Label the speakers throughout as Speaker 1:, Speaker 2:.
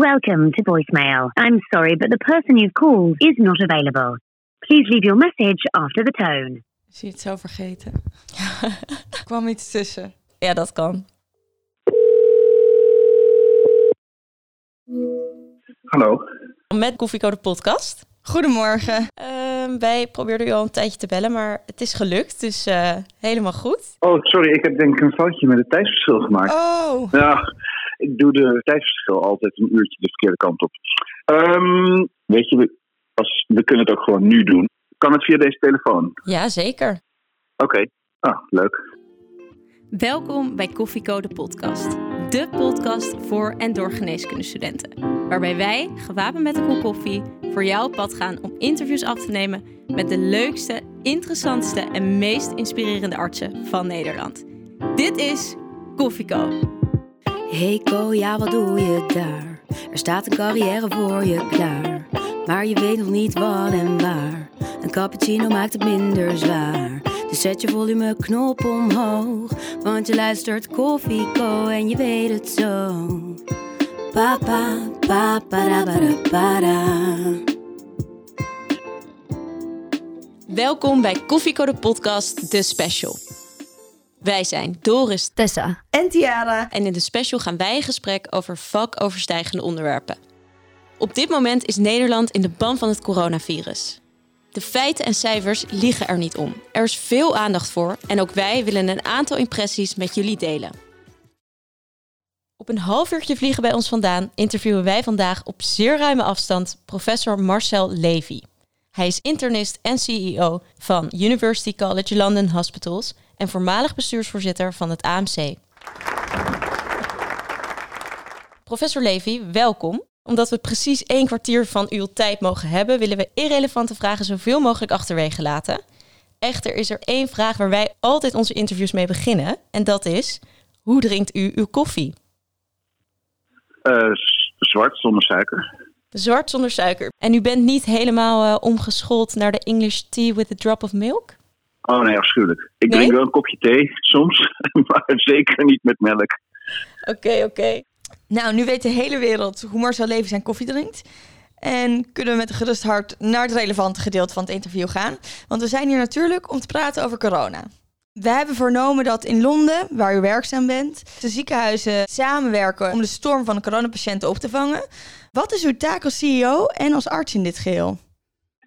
Speaker 1: Welcome to voicemail. I'm sorry, but the person you've called is not available. Please leave your message after the tone.
Speaker 2: Zie je het zo vergeten? Er kwam iets tussen.
Speaker 3: Ja, dat kan.
Speaker 4: Hallo.
Speaker 3: Met Koffiecode Podcast.
Speaker 2: Goedemorgen.
Speaker 3: Ehm, wij probeerden u al een tijdje te bellen, maar het is gelukt. Dus eh, helemaal goed.
Speaker 4: Oh, sorry, ik heb denk ik een foutje met het tijdsverschil gemaakt.
Speaker 2: Oh,
Speaker 4: Ja, ik doe de tijdsverschil altijd een uurtje de verkeerde kant op. Ehm, weet je, we, als, we kunnen het ook gewoon nu doen. Kan het via deze telefoon?
Speaker 3: Ja, zeker.
Speaker 4: Oké. Ah, leuk.
Speaker 3: Welkom bij Koffiecode Podcast. De podcast voor en door geneeskundestudenten. Waarbij wij, gewapend met een kop koffie, voor jou op pad gaan om interviews af te nemen met de leukste, interessantste en meest inspirerende artsen van Nederland. Dit is Koffieko.
Speaker 5: Hey Ko, ja wat doe je daar? Er staat een carrière voor je klaar. Maar je weet nog niet wat en waar. Een cappuccino maakt het minder zwaar. Dus zet je volumeknop omhoog. Want je luistert Koffie Co en je weet het zo. Papa, papa, para, para.
Speaker 3: Welkom bij Koffiecode Podcast, de special. Wij zijn Doris
Speaker 5: Tessa.
Speaker 2: en Tiara.
Speaker 3: En in de special gaan wij in gesprek over vakoverstijgende onderwerpen. Op dit moment is Nederland in de ban van het coronavirus. De feiten en cijfers liegen er niet om. Er is veel aandacht voor en ook wij willen een aantal impressies met jullie delen. Op een half uurtje vliegen bij ons vandaan interviewen wij vandaag op zeer ruime afstand professor Marcel Levy. Hij is internist en CEO van University College London Hospitals en voormalig bestuursvoorzitter van het AMC. Professor Levy, welkom. Omdat we precies één kwartier van uw tijd mogen hebben, willen we irrelevante vragen zoveel mogelijk achterwege laten. Echter is er één vraag waar wij altijd onze interviews mee beginnen. En dat is, hoe drinkt u uw koffie?
Speaker 4: Eh, zwart zonder suiker.
Speaker 3: Zwart zonder suiker. En u bent niet helemaal eh, omgeschoold naar de English tea with a drop of milk?
Speaker 4: Oh nee, afschuwelijk. Ik
Speaker 3: Nee?
Speaker 4: drink wel een kopje thee soms, maar zeker niet met melk.
Speaker 3: Oké, oké.
Speaker 2: Nou, nu weet de hele wereld hoe Marcel Levy zijn koffie drinkt. En kunnen we met een gerust hart naar het relevante gedeelte van het interview gaan. Want we zijn hier natuurlijk om te praten over corona. We hebben vernomen dat in Londen, waar u werkzaam bent, de ziekenhuizen samenwerken om de storm van de coronapatiënten op te vangen. Wat is uw taak als CEO en als arts in dit geheel?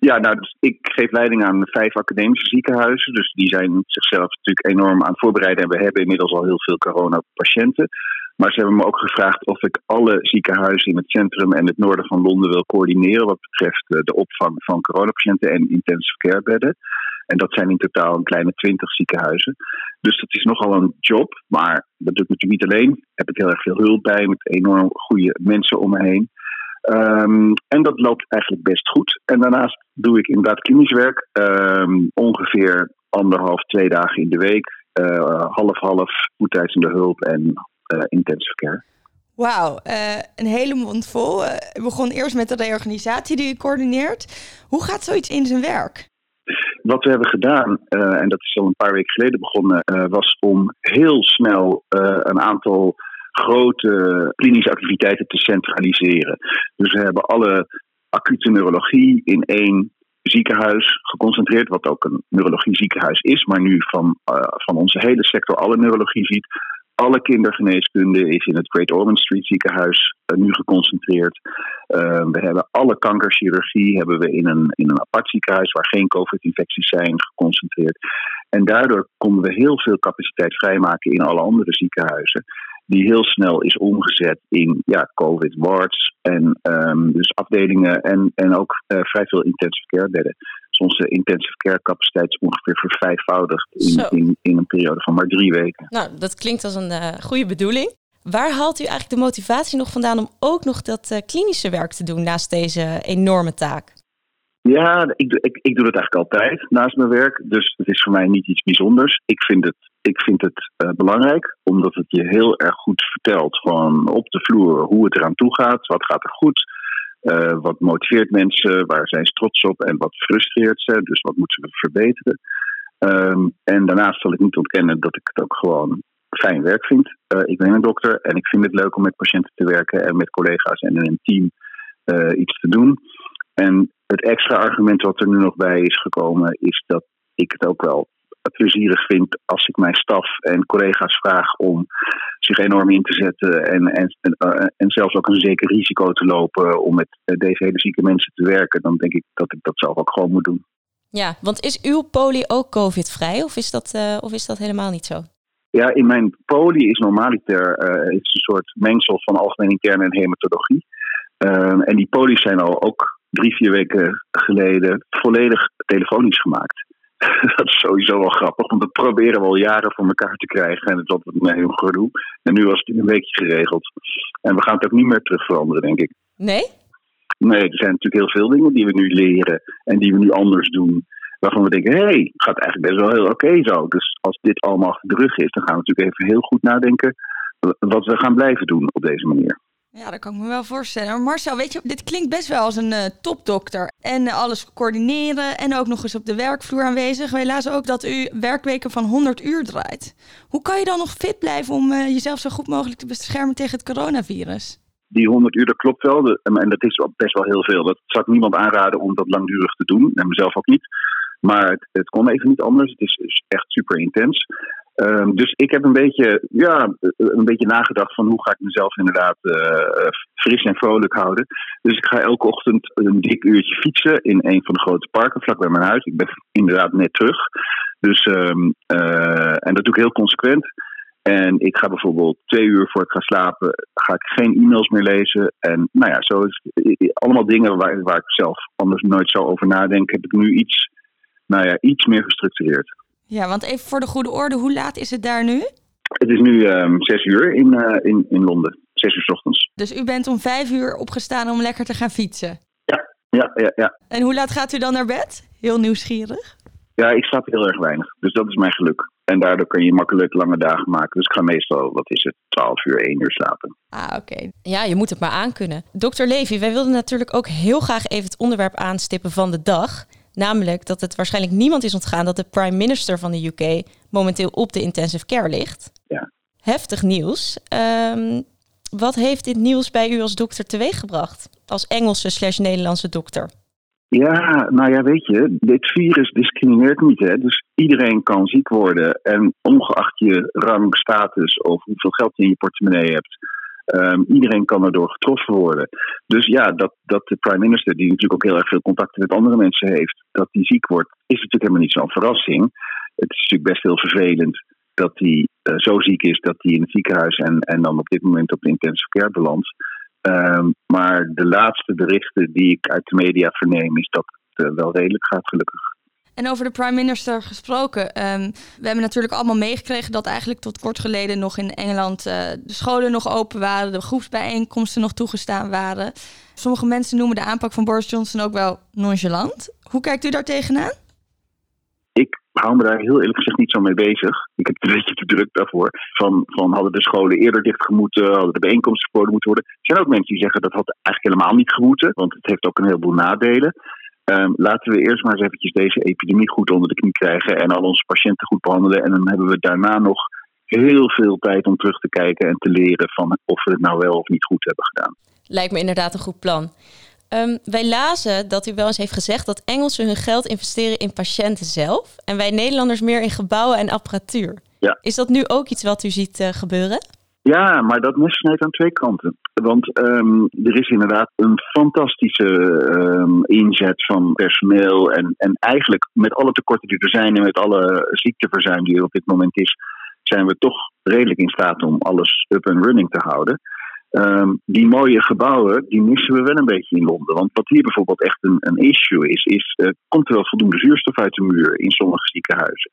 Speaker 4: Ja, nou, dus ik geef leiding aan vijf academische ziekenhuizen. Dus die zijn zichzelf natuurlijk enorm aan het voorbereiden. En we hebben inmiddels al heel veel coronapatiënten. Maar ze hebben me ook gevraagd of ik alle ziekenhuizen in het centrum en het noorden van Londen wil coördineren. wat betreft eh, de opvang van coronapatiënten en intensive care bedden. En dat zijn in totaal een kleine twintig ziekenhuizen. Dus dat is nogal een job. Maar dat doe ik natuurlijk niet alleen. Heb ik heel erg veel hulp bij met enorm goede mensen om me heen. Ehm, en dat loopt eigenlijk best goed. En daarnaast doe ik inderdaad klinisch werk. ehm, ongeveer anderhalf, twee dagen in de week. eh, Half-half, voeteisende hulp en eh, intensive care.
Speaker 2: Wauw, eh, een hele mond vol. U begon eerst met de reorganisatie die u coördineert. Hoe gaat zoiets in zijn werk?
Speaker 4: Wat we hebben gedaan, en dat is al een paar weken geleden begonnen, was om heel snel een aantal grote klinische activiteiten te centraliseren. Dus we hebben alle acute neurologie in één ziekenhuis geconcentreerd, wat ook een neurologie ziekenhuis is, maar nu van, eh, van onze hele sector alle neurologie ziet. Alle kindergeneeskunde is in het Great Ormond Street ziekenhuis eh, nu geconcentreerd. We hebben alle kankerchirurgie hebben we in een, in een apart ziekenhuis waar geen COVID-infecties zijn geconcentreerd. En daardoor konden we heel veel capaciteit vrijmaken in alle andere ziekenhuizen. Die heel snel is omgezet in ja, COVID-wards en um, dus afdelingen en, en ook uh, vrij veel intensive care bedden. Dus onze intensive care capaciteit is ongeveer vervijfvoudigd in, in, in, een periode van maar drie weken.
Speaker 3: Nou, dat klinkt als een uh, goede bedoeling. Waar haalt u eigenlijk de motivatie nog vandaan om ook nog dat uh, klinische werk te doen naast deze enorme taak?
Speaker 4: Ja, ik, ik, ik doe dat eigenlijk altijd naast mijn werk. Dus het is voor mij niet iets bijzonders. Ik vind het, ik vind het uh, belangrijk, omdat het je heel erg goed vertelt. Gewoon op de vloer hoe het eraan toe gaat. Wat gaat er goed? Uh, wat motiveert mensen? Waar zijn ze trots op? En wat frustreert ze? Dus wat moeten we verbeteren? Um, en daarnaast zal ik niet ontkennen dat ik het ook gewoon fijn werk vind. Uh, ik ben een dokter en ik vind het leuk om met patiënten te werken en met collega's en in een team iets te doen. En het extra argument wat er nu nog bij is gekomen, is dat ik het ook wel plezierig vind als ik mijn staf en collega's vraag om zich enorm in te zetten en, en, en, uh, en zelfs ook een zeker risico te lopen om met deze hele zieke mensen te werken, dan denk ik dat ik dat zelf ook gewoon moet doen.
Speaker 3: Ja, want is uw poli ook COVID-vrij of, is dat, uh, of is dat helemaal niet zo?
Speaker 4: Ja, in mijn poli is normaliter is een soort mengsel van algemeen interne en hematologie. En die polies zijn al ook drie, vier weken geleden volledig telefonisch gemaakt. dat is sowieso wel grappig, want dat proberen we al jaren voor elkaar te krijgen. En het is altijd een heel gedoe. En nu was het in een weekje geregeld. En we gaan het ook niet meer terug veranderen, denk ik.
Speaker 3: Nee?
Speaker 4: Nee, er zijn natuurlijk heel veel dingen die we nu leren en die we nu anders doen. Waarvan we denken, hé, hey, gaat eigenlijk best wel heel oké zo. Dus als dit allemaal achter de rug is, dan gaan we natuurlijk even heel goed nadenken wat we gaan blijven doen op deze manier.
Speaker 2: Ja, dat kan ik me wel voorstellen. Maar Marcel, weet je, dit klinkt best wel als een uh, topdokter. En uh, alles coördineren en ook nog eens op de werkvloer aanwezig. Lazen ook dat u werkweken van 100 uur draait. Hoe kan je dan nog fit blijven om uh, jezelf zo goed mogelijk te beschermen tegen het coronavirus?
Speaker 4: Die 100 uur, dat klopt wel. En dat is best wel heel veel. Dat zou ik niemand aanraden om dat langdurig te doen. En mezelf ook niet. Maar het, het kon even niet anders. Het is, is echt super intens. Um, dus ik heb een beetje, ja, een beetje nagedacht van hoe ga ik mezelf inderdaad uh, fris en vrolijk houden. Dus ik ga elke ochtend een dik uurtje fietsen in een van de grote parken vlak bij mijn huis. Ik ben inderdaad net terug. Dus, um, uh, en dat doe ik heel consequent. En ik ga bijvoorbeeld twee uur voor ik ga slapen, ga ik geen e-mails meer lezen. En nou ja, zo is allemaal dingen waar, waar ik zelf anders nooit zou over nadenken, heb ik nu iets, nou ja, iets meer gestructureerd.
Speaker 2: Ja, want even voor de goede orde, hoe laat is het daar nu?
Speaker 4: Het is nu um, zes uur in, uh, in, in Londen. Zes uur s ochtends.
Speaker 2: Dus u bent om vijf uur opgestaan om lekker te gaan fietsen?
Speaker 4: Ja, ja, ja. ja.
Speaker 2: En hoe laat gaat u dan naar bed? Heel nieuwsgierig.
Speaker 4: Ja, ik slaap heel erg weinig. Dus dat is mijn geluk. En daardoor kun je makkelijk lange dagen maken. Dus ik ga meestal, wat is het, 12 uur, 1 uur slapen.
Speaker 3: Ah, oké. Okay. Ja, je moet het maar aankunnen. Dokter Levy, wij wilden natuurlijk ook heel graag even het onderwerp aanstippen van de dag. Namelijk dat het waarschijnlijk niemand is ontgaan dat de prime minister van de UK momenteel op de intensive care ligt.
Speaker 4: Ja.
Speaker 3: Heftig nieuws. Um, wat heeft dit nieuws bij u als dokter teweeggebracht? Als Engelse slash Nederlandse dokter?
Speaker 4: Ja, nou ja, weet je, dit virus discrimineert niet. Hè? Dus iedereen kan ziek worden. En ongeacht je rang, status of hoeveel geld je in je portemonnee hebt, Um, iedereen kan erdoor getroffen worden. Dus ja, dat, dat de prime minister, die natuurlijk ook heel erg veel contacten met andere mensen heeft, dat die ziek wordt, is natuurlijk helemaal niet zo'n verrassing. Het is natuurlijk best heel vervelend dat hij uh, zo ziek is dat hij in het ziekenhuis en, en dan op dit moment op de intensive care belandt. Um, maar de laatste berichten die ik uit de media verneem, is dat het uh, wel redelijk gaat, gelukkig.
Speaker 2: En over de prime minister gesproken. Um, we hebben natuurlijk allemaal meegekregen dat eigenlijk tot kort geleden nog in Engeland uh, de scholen nog open waren, de groepsbijeenkomsten nog toegestaan waren. Sommige mensen noemen de aanpak van Boris Johnson ook wel nonchalant. Hoe kijkt u daar tegenaan?
Speaker 4: Ik hou me daar heel eerlijk gezegd niet zo mee bezig. Ik heb een beetje te druk daarvoor. Van, van hadden de scholen eerder dicht gemoeten, hadden de bijeenkomsten verboden moeten worden. Er zijn ook mensen die zeggen dat had eigenlijk helemaal niet gemoeten, want het heeft ook een heleboel nadelen. Um, laten we eerst maar eens eventjes deze epidemie goed onder de knie krijgen en al onze patiënten goed behandelen. En dan hebben we daarna nog heel veel tijd om terug te kijken en te leren van of we het nou wel of niet goed hebben gedaan.
Speaker 3: Lijkt me inderdaad een goed plan. Um, wij lazen dat u wel eens heeft gezegd dat Engelsen hun geld investeren in patiënten zelf en wij Nederlanders meer in gebouwen en apparatuur.
Speaker 4: Ja.
Speaker 3: Is dat nu ook iets wat u ziet uh, gebeuren?
Speaker 4: Ja, maar dat mes snijdt aan twee kanten. Want um, er is inderdaad een fantastische um, inzet van personeel. En, en eigenlijk met alle tekorten die er zijn en met alle ziekteverzuim die er op dit moment is, zijn we toch redelijk in staat om alles up and running te houden. Um, die mooie gebouwen, die missen we wel een beetje in Londen. Want wat hier bijvoorbeeld echt een, een issue is, is uh, komt er wel voldoende zuurstof uit de muur in sommige ziekenhuizen?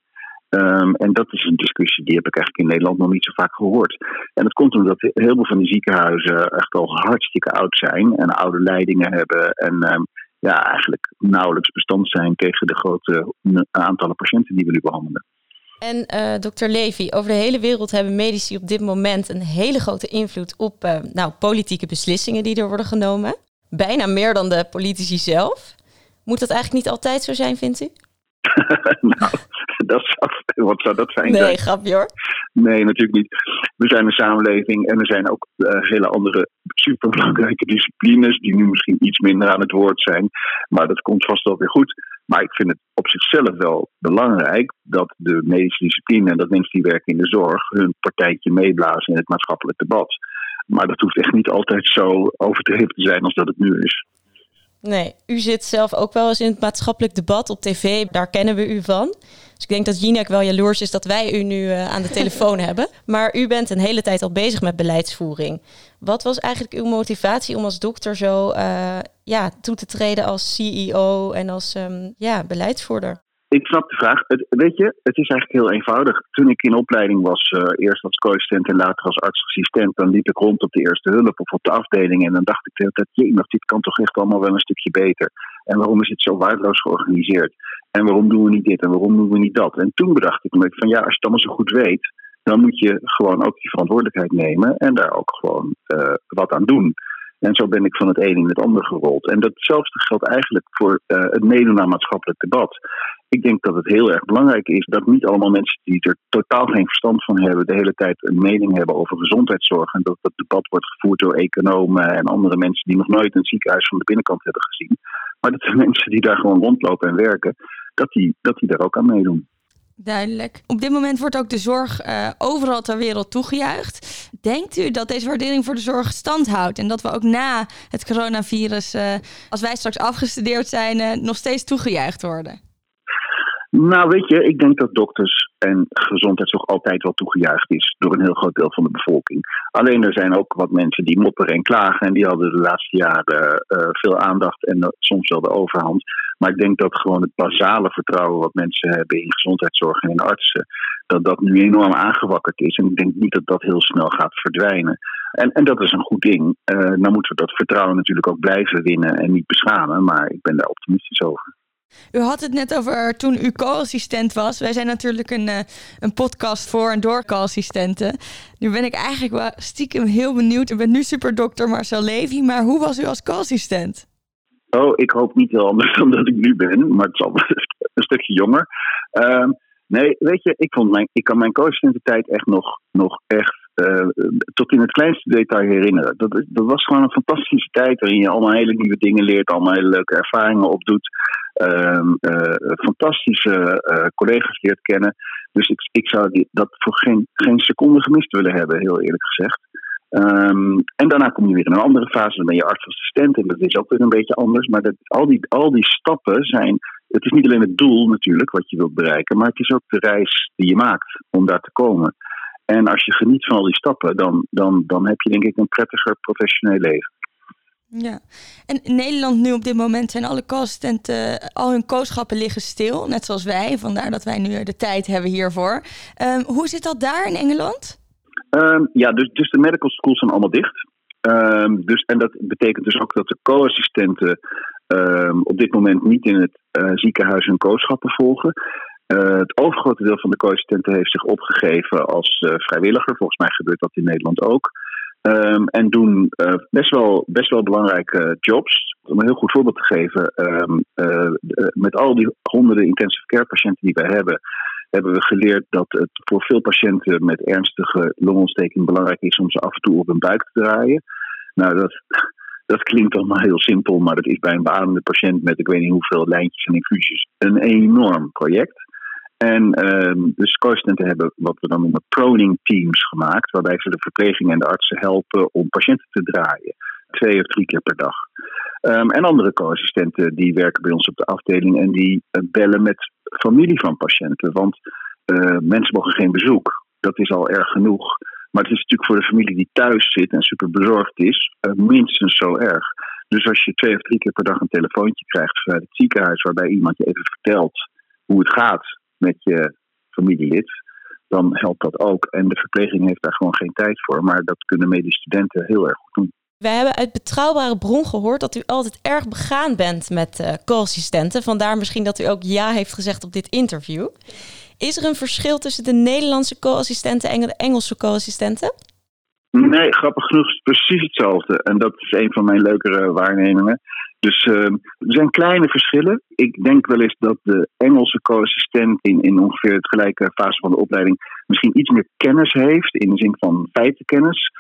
Speaker 4: Um, en dat is een discussie die heb ik eigenlijk in Nederland nog niet zo vaak gehoord. En dat komt omdat heel veel van die ziekenhuizen echt al hartstikke oud zijn en oude leidingen hebben. En um, ja, eigenlijk nauwelijks bestand zijn tegen de grote aantallen patiënten die we nu behandelen.
Speaker 3: En uh, dokter Levy, over de hele wereld hebben medici op dit moment een hele grote invloed op uh, nou, politieke beslissingen die er worden genomen. Bijna meer dan de politici zelf. Moet dat eigenlijk niet altijd zo zijn, vindt u?
Speaker 4: nou, dat zou, wat zou dat fijn
Speaker 3: Nee,
Speaker 4: zijn?
Speaker 3: grapje hoor.
Speaker 4: Nee, natuurlijk niet. We zijn een samenleving en er zijn ook eh, hele andere superbelangrijke disciplines die nu misschien iets minder aan het woord zijn. Maar dat komt vast wel weer goed. Maar ik vind het op zichzelf wel belangrijk dat de medische discipline en dat mensen die werken in de zorg hun partijtje meeblazen in het maatschappelijk debat. Maar dat hoeft echt niet altijd zo overdreven te zijn als dat het nu is.
Speaker 3: Nee, u zit zelf ook wel eens in het maatschappelijk debat op tv. Daar kennen we u van. Dus ik denk dat Jinek wel jaloers is dat wij u nu eh, aan de telefoon hebben. Maar u bent een hele tijd al bezig met beleidsvoering. Wat was eigenlijk uw motivatie om als dokter zo eh, ja, toe te treden als CEO en als ehm, ja, beleidsvoerder?
Speaker 4: Ik snap de vraag. Het, weet je, het is eigenlijk heel eenvoudig. Toen ik in opleiding was, eh, eerst als co-assistent en later als artsassistent, dan liep ik rond op de eerste hulp of op de afdeling. En dan dacht ik de hele tijd, dit kan toch echt allemaal wel een stukje beter. En waarom is het zo waardeloos georganiseerd? En waarom doen we niet dit en waarom doen we niet dat? En toen bedacht ik me van ja, als je het allemaal zo goed weet, dan moet je gewoon ook die verantwoordelijkheid nemen en daar ook gewoon uh, wat aan doen. En zo ben ik van het een in het ander gerold. En datzelfde geldt eigenlijk voor uh, het meedoen maatschappelijk debat. Ik denk dat het heel erg belangrijk is dat niet allemaal mensen die er totaal geen verstand van hebben, de hele tijd een mening hebben over gezondheidszorg. En dat dat debat wordt gevoerd door economen en andere mensen die nog nooit een ziekenhuis van de binnenkant hebben gezien. Maar dat de mensen die daar gewoon rondlopen en werken, dat die, dat die daar ook aan meedoen.
Speaker 2: Duidelijk. Op dit moment wordt ook de zorg uh, overal ter wereld toegejuicht. Denkt u dat deze waardering voor de zorg stand houdt en dat we ook na het coronavirus, uh, als wij straks afgestudeerd zijn, uh, nog steeds toegejuicht worden?
Speaker 4: Nou, weet je, ik denk dat dokters en gezondheidszorg altijd wel toegejuicht is door een heel groot deel van de bevolking. Alleen er zijn ook wat mensen die mopperen en klagen en die hadden de laatste jaren uh, veel aandacht en uh, soms wel de overhand. Maar ik denk dat gewoon het basale vertrouwen wat mensen hebben in gezondheidszorg en in artsen, dat dat nu enorm aangewakkerd is. En ik denk niet dat dat heel snel gaat verdwijnen. En, en dat is een goed ding. Uh, nou moeten we dat vertrouwen natuurlijk ook blijven winnen en niet beschamen, maar ik ben daar optimistisch over.
Speaker 2: U had het net over toen u co-assistent was. Wij zijn natuurlijk een, uh, een podcast voor en door co-assistenten. Nu ben ik eigenlijk wel stiekem heel benieuwd. U bent nu superdokter Marcel Levy, maar hoe was u als co-assistent?
Speaker 4: Oh, ik hoop niet heel anders dan dat ik nu ben, maar het is al een stukje jonger. Uh, nee, weet je, ik, ik kan mijn co-assistententijd echt nog, nog echt uh, tot in het kleinste detail herinneren. Dat, dat was gewoon een fantastische tijd waarin je allemaal hele nieuwe dingen leert, allemaal hele leuke ervaringen opdoet. Uh, uh, fantastische uh, collega's leert kennen. Dus ik, ik zou dat voor geen, geen seconde gemist willen hebben, heel eerlijk gezegd. Um, en daarna kom je weer in een andere fase, dan ben je artsassistent en dat is ook weer een beetje anders. Maar dat, al, die, al die stappen zijn. Het is niet alleen het doel natuurlijk wat je wilt bereiken, maar het is ook de reis die je maakt om daar te komen. En als je geniet van al die stappen, dan, dan, dan heb je denk ik een prettiger professioneel leven.
Speaker 2: Ja, en in Nederland nu op dit moment zijn alle co-assistenten, al hun kooschappen liggen stil, net zoals wij. Vandaar dat wij nu de tijd hebben hiervoor. Um, hoe zit dat daar in Engeland?
Speaker 4: Um, ja, dus, dus de medical schools zijn allemaal dicht. Um, dus, en dat betekent dus ook dat de co-assistenten op dit moment niet in het uh, ziekenhuis hun kooschappen volgen. Uh, het overgrote deel van de co-assistenten heeft zich opgegeven als vrijwilliger. Volgens mij gebeurt dat in Nederland ook. Um, en doen uh, best, wel, best wel belangrijke jobs. Om een heel goed voorbeeld te geven, um, uh, met al die honderden intensive care patiënten die wij hebben, hebben we geleerd dat het voor veel patiënten met ernstige longontsteking belangrijk is om ze af en toe op hun buik te draaien. Nou, dat, dat klinkt allemaal heel simpel, maar dat is bij een beademde patiënt met ik weet niet hoeveel lijntjes en infusies een enorm project. En um, de co-assistenten hebben wat we dan noemen proning teams gemaakt, waarbij ze de verpleging en de artsen helpen om patiënten te draaien. Twee of drie keer per dag. Um, en andere co-assistenten die werken bij ons op de afdeling en die uh, bellen met familie van patiënten. Want uh, mensen mogen geen bezoek. Dat is al erg genoeg. Maar het is natuurlijk voor de familie die thuis zit en super bezorgd is, uh, minstens zo erg. Dus als je twee of drie keer per dag een telefoontje krijgt vanuit het ziekenhuis waarbij iemand je even vertelt hoe het gaat met je familielid, dan helpt dat ook. En de verpleging heeft daar gewoon geen tijd voor, maar dat kunnen medische studenten heel erg goed doen.
Speaker 3: Wij hebben uit betrouwbare bron gehoord dat u altijd erg begaan bent met uh, co-assistenten. Vandaar misschien dat u ook ja heeft gezegd op dit interview. Is er een verschil tussen de Nederlandse co-assistenten en de Engelse co-assistenten?
Speaker 4: Nee, grappig genoeg is het precies hetzelfde. En dat is een van mijn leukere waarnemingen. Dus uh, er zijn kleine verschillen. Ik denk wel eens dat de Engelse co-assistent in, in ongeveer het gelijke fase van de opleiding misschien iets meer kennis heeft, in de zin van feitenkennis.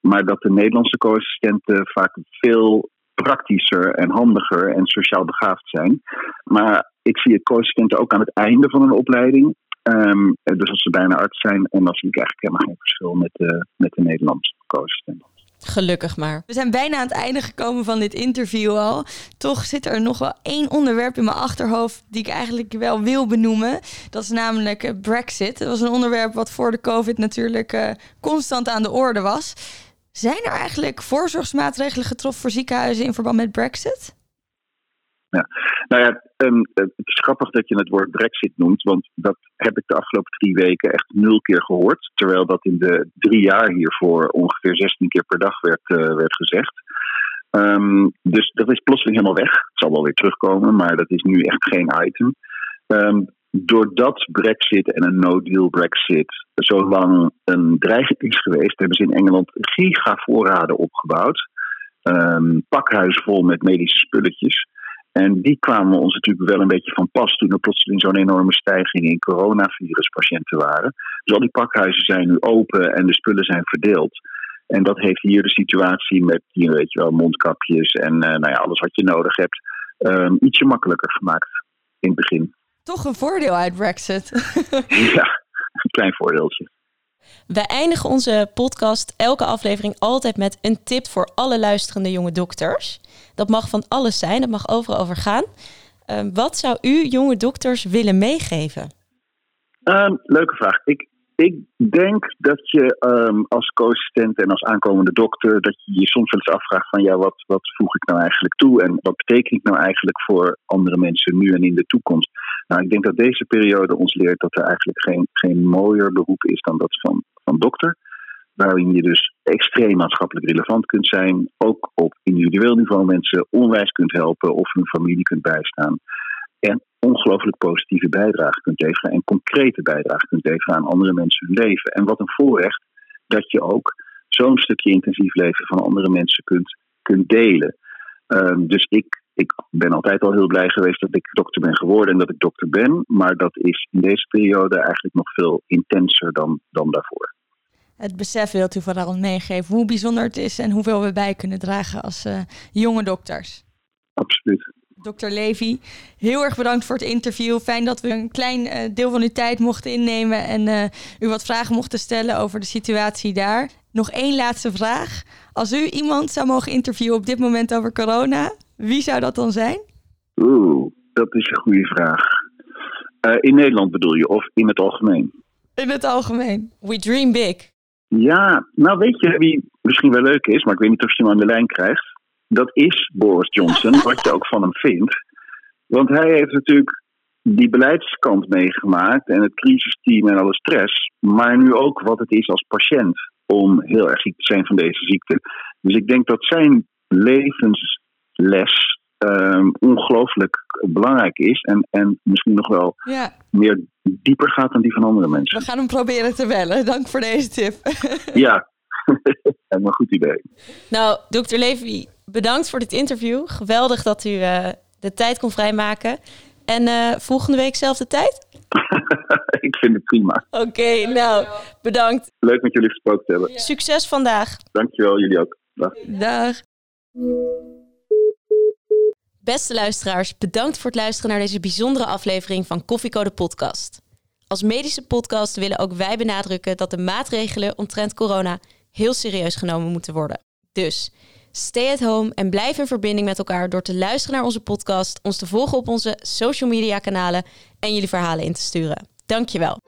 Speaker 4: Maar dat de Nederlandse co-assistenten vaak veel praktischer en handiger en sociaal begaafd zijn. Maar ik zie co-assistenten ook aan het einde van een opleiding. Um, dus als ze bijna arts zijn, en dan zie ik eigenlijk helemaal geen verschil met de, met de Nederlandse co-assistenten.
Speaker 3: Gelukkig maar.
Speaker 2: We zijn bijna aan het einde gekomen van dit interview al. Toch zit er nog wel één onderwerp in mijn achterhoofd die ik eigenlijk wel wil benoemen. Dat is namelijk eh, Brexit. Dat was een onderwerp wat voor de COVID natuurlijk uh, constant aan de orde was. Zijn er eigenlijk voorzorgsmaatregelen getroffen voor ziekenhuizen in verband met Brexit?
Speaker 4: Ja, nou ja, um, het is grappig dat je het woord Brexit noemt, want dat heb ik de afgelopen drie weken echt nul keer gehoord. Terwijl dat in de drie jaar hiervoor ongeveer 16 keer per dag werd, uh, werd gezegd. Um, dus dat is plotseling helemaal weg. Het zal wel weer terugkomen, maar dat is nu echt geen item. Um, doordat Brexit en een no-deal Brexit zo lang een dreiging is geweest, hebben ze in Engeland gigavoorraden opgebouwd. Um, pakhuizen vol met medische spulletjes. En die kwamen ons natuurlijk wel een beetje van pas toen er plotseling zo'n enorme stijging in coronaviruspatiënten waren. Dus al die pakhuizen zijn nu open en de spullen zijn verdeeld. En dat heeft hier de situatie met hier, weet je wel, mondkapjes en uh, nou ja, alles wat je nodig hebt, um, ietsje makkelijker gemaakt in het begin.
Speaker 2: Toch een voordeel uit Brexit.
Speaker 4: ja, een klein voordeeltje.
Speaker 3: Wij eindigen onze podcast elke aflevering altijd met een tip voor alle luisterende jonge dokters. Dat mag van alles zijn, dat mag overal over gaan. Uh, wat zou u jonge dokters willen meegeven?
Speaker 4: Um, leuke vraag. Ik, ik denk dat je um, als co-assistent en als aankomende dokter, dat je je soms wel eens afvraagt van ja, wat, wat voeg ik nou eigenlijk toe en wat betekent nou eigenlijk voor andere mensen nu en in de toekomst? Nou, ik denk dat deze periode ons leert dat er eigenlijk geen, geen mooier beroep is dan dat van, van dokter. Waarin je dus extreem maatschappelijk relevant kunt zijn. Ook op individueel niveau mensen onwijs kunt helpen of hun familie kunt bijstaan. En ongelooflijk positieve bijdrage kunt leveren en concrete bijdrage kunt leveren aan andere mensen hun leven. En wat een voorrecht dat je ook zo'n stukje intensief leven van andere mensen kunt, kunt delen. Um, dus ik, ik ben altijd al heel blij geweest dat ik dokter ben geworden en dat ik dokter ben. Maar dat is in deze periode eigenlijk nog veel intenser dan, dan daarvoor.
Speaker 2: Het besef wilt u vooral meegeven hoe bijzonder het is en hoeveel we bij kunnen dragen als uh, jonge dokters.
Speaker 4: Absoluut.
Speaker 2: Dokter Levy, heel erg bedankt voor het interview. Fijn dat we een klein uh, deel van uw tijd mochten innemen en uh, u wat vragen mochten stellen over de situatie daar. Nog één laatste vraag. Als u iemand zou mogen interviewen op dit moment over corona, wie zou dat dan zijn?
Speaker 4: Oeh, dat is een goede vraag. Uh, in Nederland bedoel je, of in het algemeen?
Speaker 2: In het algemeen.
Speaker 3: We dream big.
Speaker 4: Ja, nou weet je wie misschien wel leuk is, maar ik weet niet of je hem aan de lijn krijgt. Dat is Boris Johnson, wat je ook van hem vindt. Want hij heeft natuurlijk die beleidskant meegemaakt en het crisisteam en alle stress. Maar nu ook wat het is als patiënt om heel erg ziek te zijn van deze ziekte. Dus ik denk dat zijn levensles um, ongelooflijk belangrijk is. En, en misschien nog wel
Speaker 2: ja.
Speaker 4: meer dieper gaat dan die van andere mensen.
Speaker 2: We gaan hem proberen te bellen. Dank voor deze tip.
Speaker 4: ja, helemaal een goed idee.
Speaker 3: Nou, dokter Levy, bedankt voor dit interview. Geweldig dat u uh, de tijd kon vrijmaken. En uh, volgende week zelfde tijd?
Speaker 4: ik vind het prima.
Speaker 3: Oké, okay, nou, bedankt.
Speaker 4: Leuk met jullie gesproken te hebben.
Speaker 3: Ja. Succes vandaag.
Speaker 4: Dankjewel, jullie ook. Dag.
Speaker 2: Dag.
Speaker 3: Beste luisteraars, bedankt voor het luisteren naar deze bijzondere aflevering van Koffiecode Podcast. Als medische podcast willen ook wij benadrukken dat de maatregelen omtrent corona heel serieus genomen moeten worden. Dus stay at home en blijf in verbinding met elkaar door te luisteren naar onze podcast, ons te volgen op onze social media kanalen en jullie verhalen in te sturen. Dankjewel.